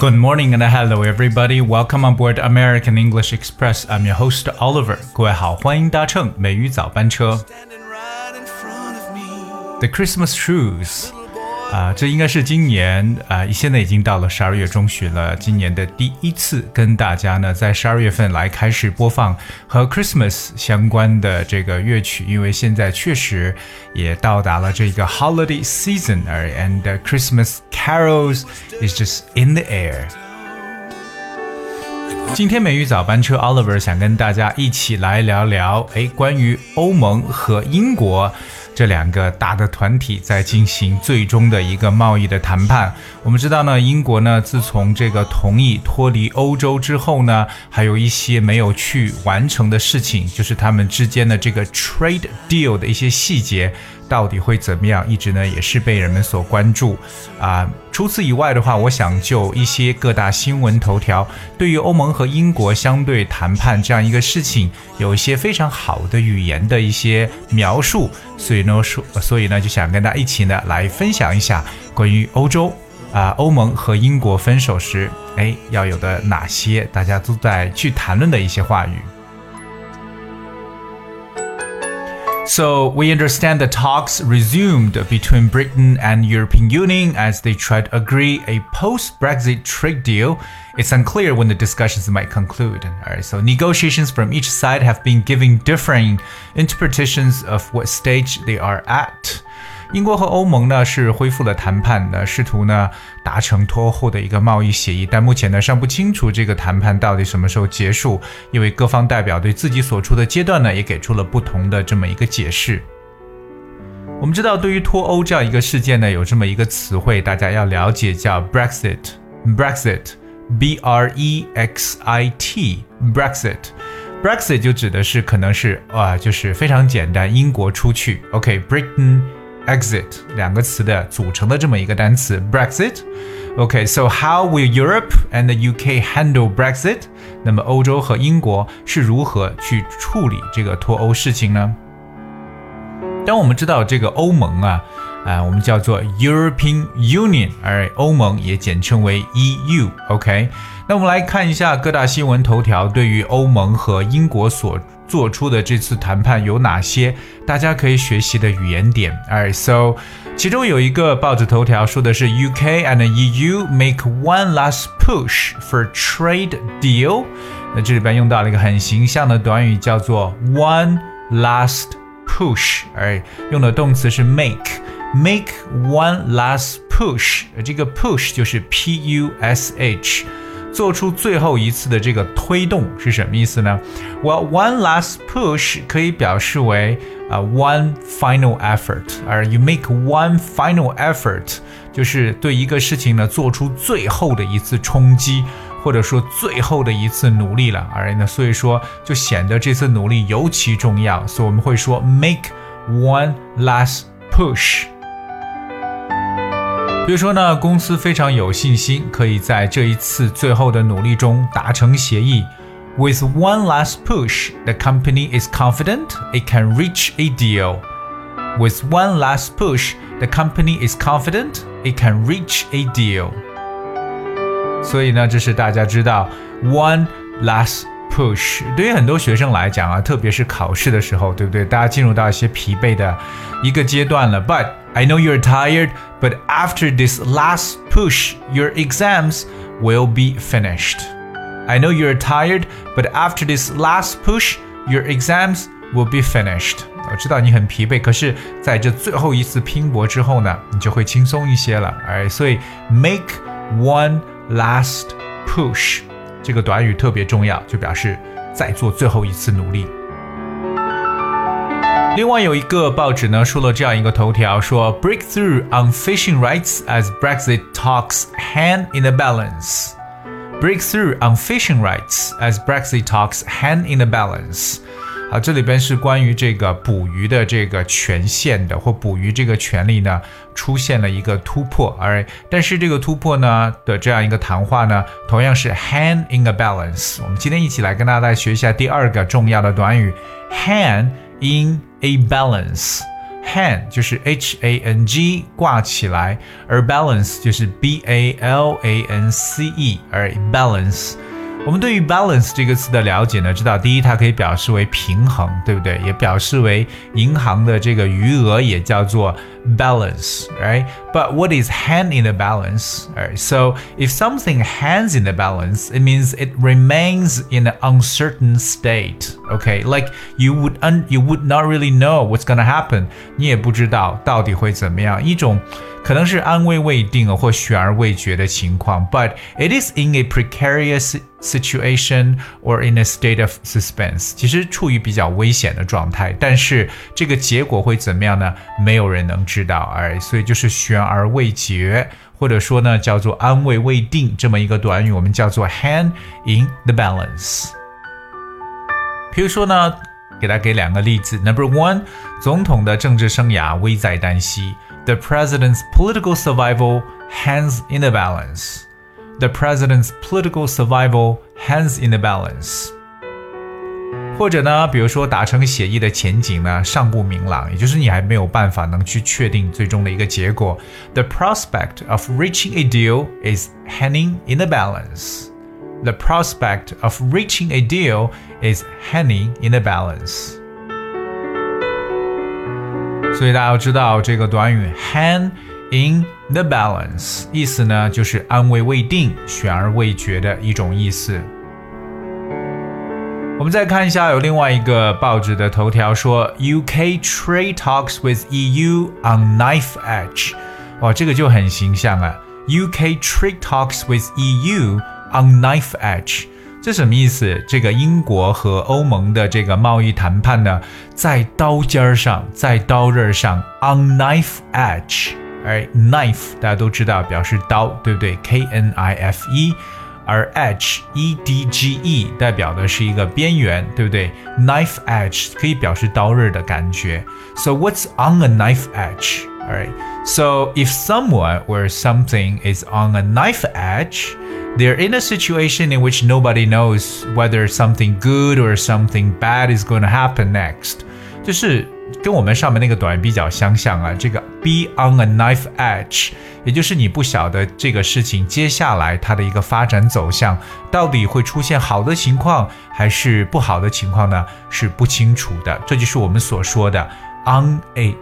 Good morning and hello everybody. Welcome on board American English Express. I'm your host Oliver. 各位好，欢迎搭乘美语早班车。 Standing right in front of me. The Christmas Shoes， 啊、这应该是今年啊、现在已经到了十二月中旬了。今年的第一次跟大家呢，在十二月份来开始播放和 Christmas 相关的这个乐曲，因为现在确实也到达了这个 Holiday Season，and Christmas carols is just in the air。今天美语早班车 Oliver 想跟大家一起来聊聊，哎，关于欧盟和英国这两个大的团体在进行最终的一个贸易的谈判。我们知道呢，英国呢自从这个同意脱离欧洲之后呢，还有一些没有去完成的事情，就是他们之间的这个 trade deal 的一些细节。到底会怎么样？一直呢也是被人们所关注啊。除此以外的话，我想就一些各大新闻头条对于欧盟和英国相对谈判这样一个事情，有一些非常好的语言的一些描述，所以呢说，所以呢就想跟大家一起呢来分享一下关于欧洲啊欧盟和英国分手时，哎要有的哪些大家都在去谈论的一些话语。So we understand the talks resumed between Britain and European Union as they try to agree a post-Brexit trade deal. It's unclear when the discussions might conclude. All right, so negotiations from each side have been giving differing interpretations of what stage they are at. 英国和欧盟呢是恢复了谈判的，试图呢达成脱欧后的一个贸易协议，但目前呢尚不清楚这个谈判到底什么时候结束，因为各方代表对自己所处的阶段呢也给出了不同的这么一个解释。我们知道，对于脱欧这样一个事件呢，有这么一个词汇，大家要了解，叫 Brexit，Brexit，B R E X I T，Brexit。Brexit 就指的是可能是啊，就是非常简单，英国出去，OK，Britain、exit 两个词的组成的这么一个单词 Brexit。OK, so how will Europe and the UK handle Brexit？那么欧洲和英国是如何去处理这个脱欧事情呢？当我们知道这个欧盟啊，啊、我们叫做 European Union，而欧盟也简称为 EU。OK，那我们来看一下各大新闻头条对于欧盟和英国所做出的这次谈判有哪些大家可以学习的语言点。Alright, so 其中有一个报纸头条说的是 UK and E U make one last push for trade deal。那这里边用到了一个很形象的短语，叫做 one last push，而用的动词是 make，make one last push，这个 push 就是 p u s h。做出最后一次的这个推动是什么意思呢？Well, one last push 可以表示为啊、one final effort，而 you make one final effort 就是对一个事情呢做出最后的一次冲击，或者说最后的一次努力了。而呢，所以说就显得这次努力尤其重要，所以我们会说 make one last push。比如说呢，公司非常有信心，可以在这一次最后的努力中达成协议。With one last push, the company is confident it can reach a deal. With one last push, the company is confident it can reach a deal. 所以呢，这是大家知道 one last push 对于很多学生来讲啊，特别是考试的时候，对不对？大家进入到一些疲惫的一个阶段了。But I know you're tired, but after this last push, your exams will be finished. I know you're tired, but after this last push, your exams will be finished. 我知道你很疲惫，可是在这最后一次拼搏之后呢，你就会轻松一些了。哎，所以 make one last push 这个短语特别重要，就表示再做最后一次努力。 另外有一个报纸呢说了这样一个头条，说 breakthrough on fishing rights as Brexit talks hand in the balance。breakthrough on fishing rights as Brexit talks hand in the balance。啊，这里边是关于这个捕鱼的这个权限的，或捕鱼这个权利呢，出现了一个突破。而但是这个突破呢的这样一个谈话呢，同样是 hand in a balance。我们今天一起来跟大家来学一下第二个重要的短语 hand in a balance。hang 就是 h a n g 挂起来，而 balance 就是 b a l a n c e，而 balance。 我们对于 balance 这个词的了解呢，知道第一，它可以表示为平衡，对不对？也表示为银行的这个余额也叫做 balance，right？But what is hang in the balance? Right? So if something hangs in the balance, it means it remains in an uncertain state. Okay, like you would un you would not really know what's gonna happen. 你也不知道到底会怎么样，一种。 可能是安危未定或悬而未决的情况，but it is in a precarious situation or in a state of suspense。其实处于比较危险的状态，但是这个结果会怎么样呢？没有人能知道，哎所以就是悬而未决，或者说呢叫做安危未定这么一个短语，我们叫做 hang in the balance。比如说呢，给大家给两个例子，Number one，总统的政治生涯危在旦夕。The president's political survival hangs in the balance. The president's political survival hangs in the balance. 或者呢，比如说达成协议的前景呢尚不明朗，也就是你还没有办法能去确定最终的一个结果。The prospect of reaching a deal is hanging in the balance. The prospect of reaching a deal is hanging in the balance. 所以大家要知道这个短语 "hand in the balance，意思呢就是安危未定、悬而未决的一种意思。我们再看一下，有另外一个报纸的头条说，UK trade talks with EU on knife edge。哇，这个就很形象啊！UK trade talks with EU on knife edge。这什么意思？这个英国和欧盟的这个贸易谈判呢，在刀尖上，在刀刃上，on knife edge。而 knife 大家都知道表示刀，对不对？K N I F E，而 edge E D G E 代表的是一个边缘，对不对？Knife edge 可以表示刀刃的感觉。So what's on a knife edge? Alright. So if someone or something is on a knife edge. They're in a situation in which nobody knows whether something good or something bad is going to happen next，就是跟我们上面那个短语比较相像啊。这个 be on a knife edge，也就是你不晓得这个事情接下来它的一个发展走向到底会出现好的情况还是不好的情况呢？是不清楚的。这就是我们所说的 on a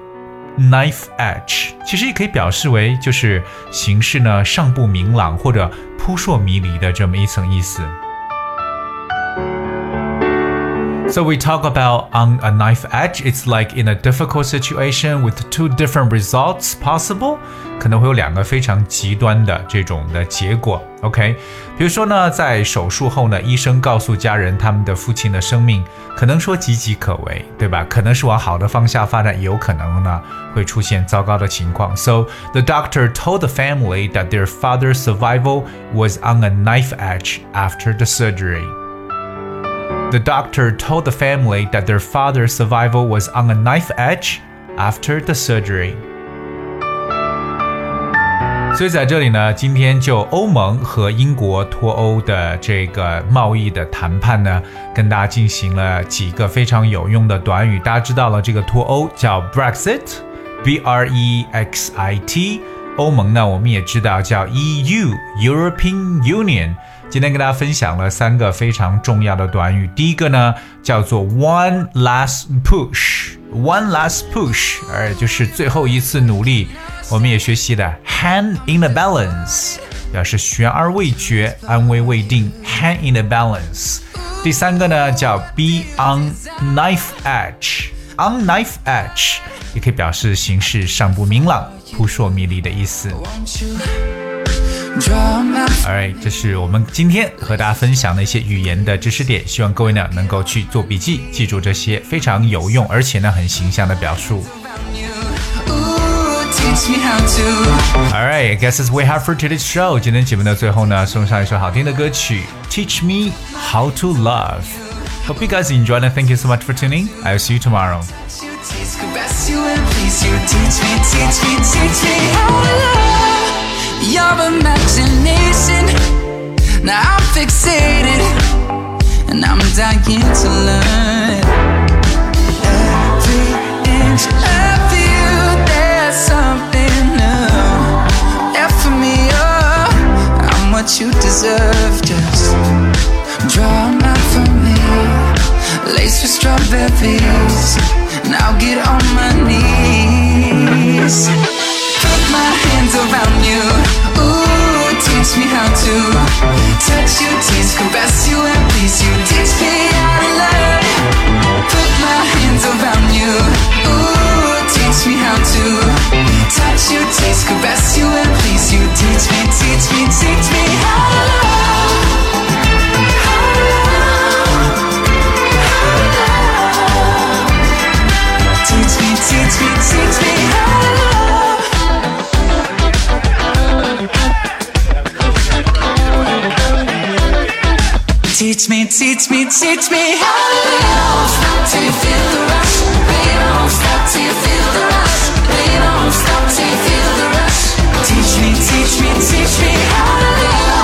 Knife edge 其实也可以表示为就是形式呢尚不明朗或者扑朔迷离的这么一层意思。So we talk about on a knife edge, it's like in a difficult situation with two different results possible，可能会有两个非常极端的这种的结果。OK，比如说呢，在手术后呢，医生告诉家人他们的父亲的生命可能说岌岌可危，对吧？可能是往好的方向发展，也有可能呢会出现糟糕的情况。So the doctor told the family that their father's survival was on a knife edge after the surgery. The doctor told the family that their father's survival was on a knife edge after the surgery. 所以在这里呢，今天就欧盟和英国脱欧的这个贸易的谈判呢，跟大家进行了几个非常有用的短语。大家知道了，这个脱欧叫 Brexit，B R E X I T。欧盟呢，我们也知道叫 EU，European Union。 今天跟大家分享了三个非常重要的短语。第一个呢叫做 one last push，one last push，而就是最后一次努力。我们也学习了 hang in the balance，表示悬而未决、安危未定。hang in the balance。第三个呢叫 be on knife edge，on knife edge 也可以表示形势尚不明朗、扑朔迷离的意思。Alright，这是我们今天和大家分享的一些语言的知识点，希望各位呢能够去做笔记，记住这些非常有用而且呢很形象的表述。Alright, I guess that's we have for today's show。今天节目的最后呢，送上一首好听的歌曲，Teach Me How to Love。Hope you guys enjoyed and thank you so much for tuning. I'll see you tomorrow. your imagination. Now I'm fixated, and I'm dying to learn. Every inch of you, there's something new. F for me, oh, I'm what you deserve. Just draw a map for me, lace with strawberries, Now get on my knees. Put my hands around you. Touch you, tease, caress you, and please you. Teach me. teach me, teach me, teach me how to don't you feel the rush. Don't you feel the rush. Don't you feel the rush. Teach me, teach me, teach me how to live.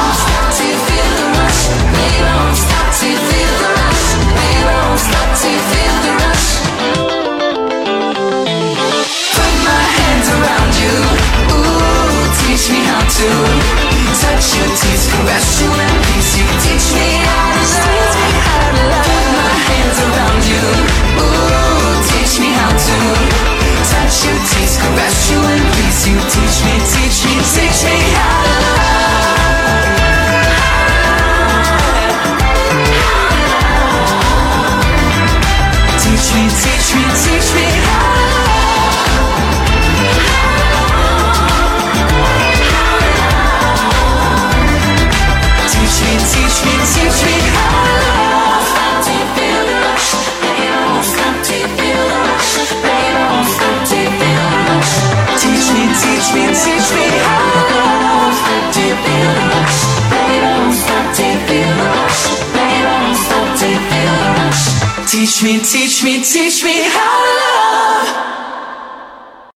Teach me, teach me, teach me how to love.